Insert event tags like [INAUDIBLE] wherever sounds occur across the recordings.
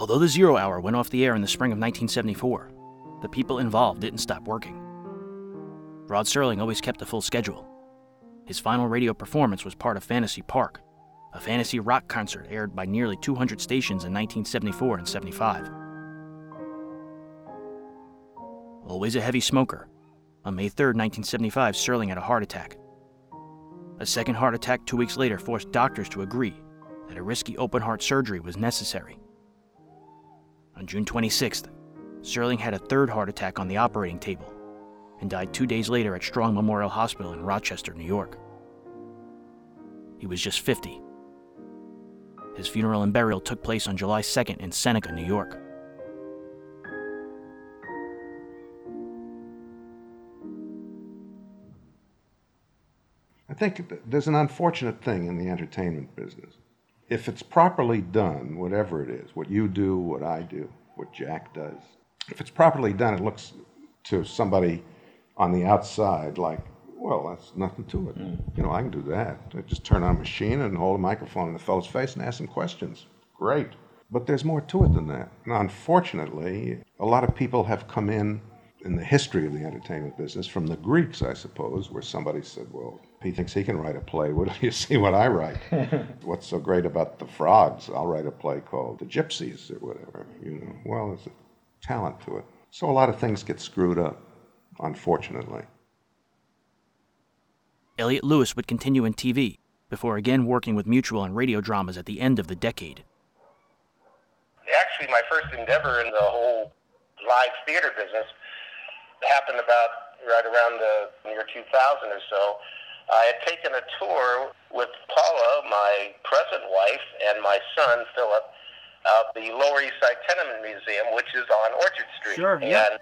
Although the Zero Hour went off the air in the spring of 1974, the people involved didn't stop working. Rod Serling always kept a full schedule. His final radio performance was part of Fantasy Park, a fantasy rock concert aired by nearly 200 stations in 1974 and 75. Always a heavy smoker, on May 3, 1975, Serling had a heart attack. A second heart attack two weeks later forced doctors to agree that a risky open heart surgery was necessary. On June 26th, Serling had a third heart attack on the operating table and died two days later at Strong Memorial Hospital in Rochester, New York. He was just 50. His funeral and burial took place on July 2nd in Seneca, New York. I think there's an unfortunate thing in the entertainment business. If it's properly done, whatever it is, what you do, what I do, what Jack does, if it's properly done, it looks to somebody on the outside like, well, that's nothing to it. Mm. You know, I can do that. I just turn on a machine and hold a microphone in the fellow's face and ask him questions. Great. But there's more to it than that. Now, unfortunately, a lot of people have come in in the history of the entertainment business from the Greeks, I suppose, where somebody said, well, he thinks he can write a play. [LAUGHS] What do you see what I write? [LAUGHS] What's so great about the frogs? I'll write a play called The Gypsies or whatever. You know, well, there's a talent to it. So a lot of things get screwed up, unfortunately. Elliott Lewis would continue in TV before again working with Mutual and radio dramas at the end of the decade. Actually, my first endeavor in the whole live theater business happened about right around the year 2000 or so. I had taken a tour with Paula, my present wife, and my son, Philip, of the Lower East Side Tenement Museum, which is on Orchard Street. Sure, yeah. And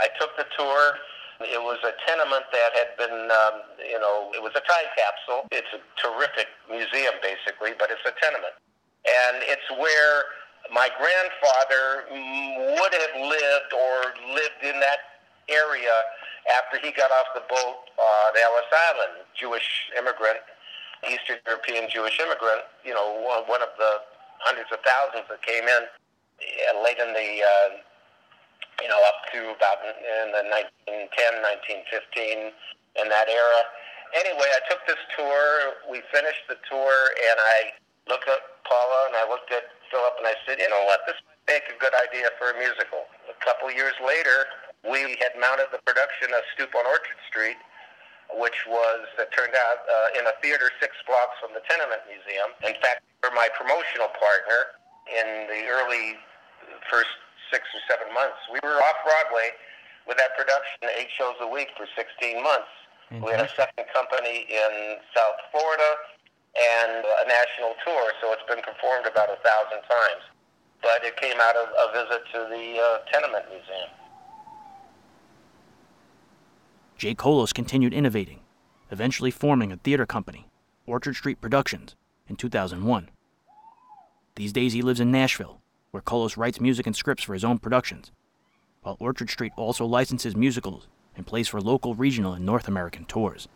I took the tour. It was a tenement that had been, um, you know, it was a time capsule. It's a terrific museum, basically, but it's a tenement. And it's where my grandfather would have lived or lived in that area after he got off the boat on Ellis Island, Jewish immigrant, Eastern European Jewish immigrant, you know, one of the hundreds of thousands that came in late in the, uh, you know, up to about in the 1910, 1915, in that era. Anyway, I took this tour. We finished the tour, and I looked at Paula and I looked at Philip, and I said, you know what, this might make a good idea for a musical. A couple years later, we had mounted the production of Stoop on Orchard Street, which was, it turned out, uh, in a theater six blocks from the Tenement Museum. In fact, for my promotional partner in the early first six or seven months, we were off Broadway with that production, eight shows a week for 16 months. Mm-hmm. We had a second company in South Florida and a national tour, so it's been performed about a thousand times. But it came out of a visit to the uh, Tenement Museum. Jay Kholos continued innovating, eventually forming a theater company, Orchard Street Productions, in 2001. These days he lives in Nashville, where Kholos writes music and scripts for his own productions, while Orchard Street also licenses musicals and plays for local, regional, and North American tours.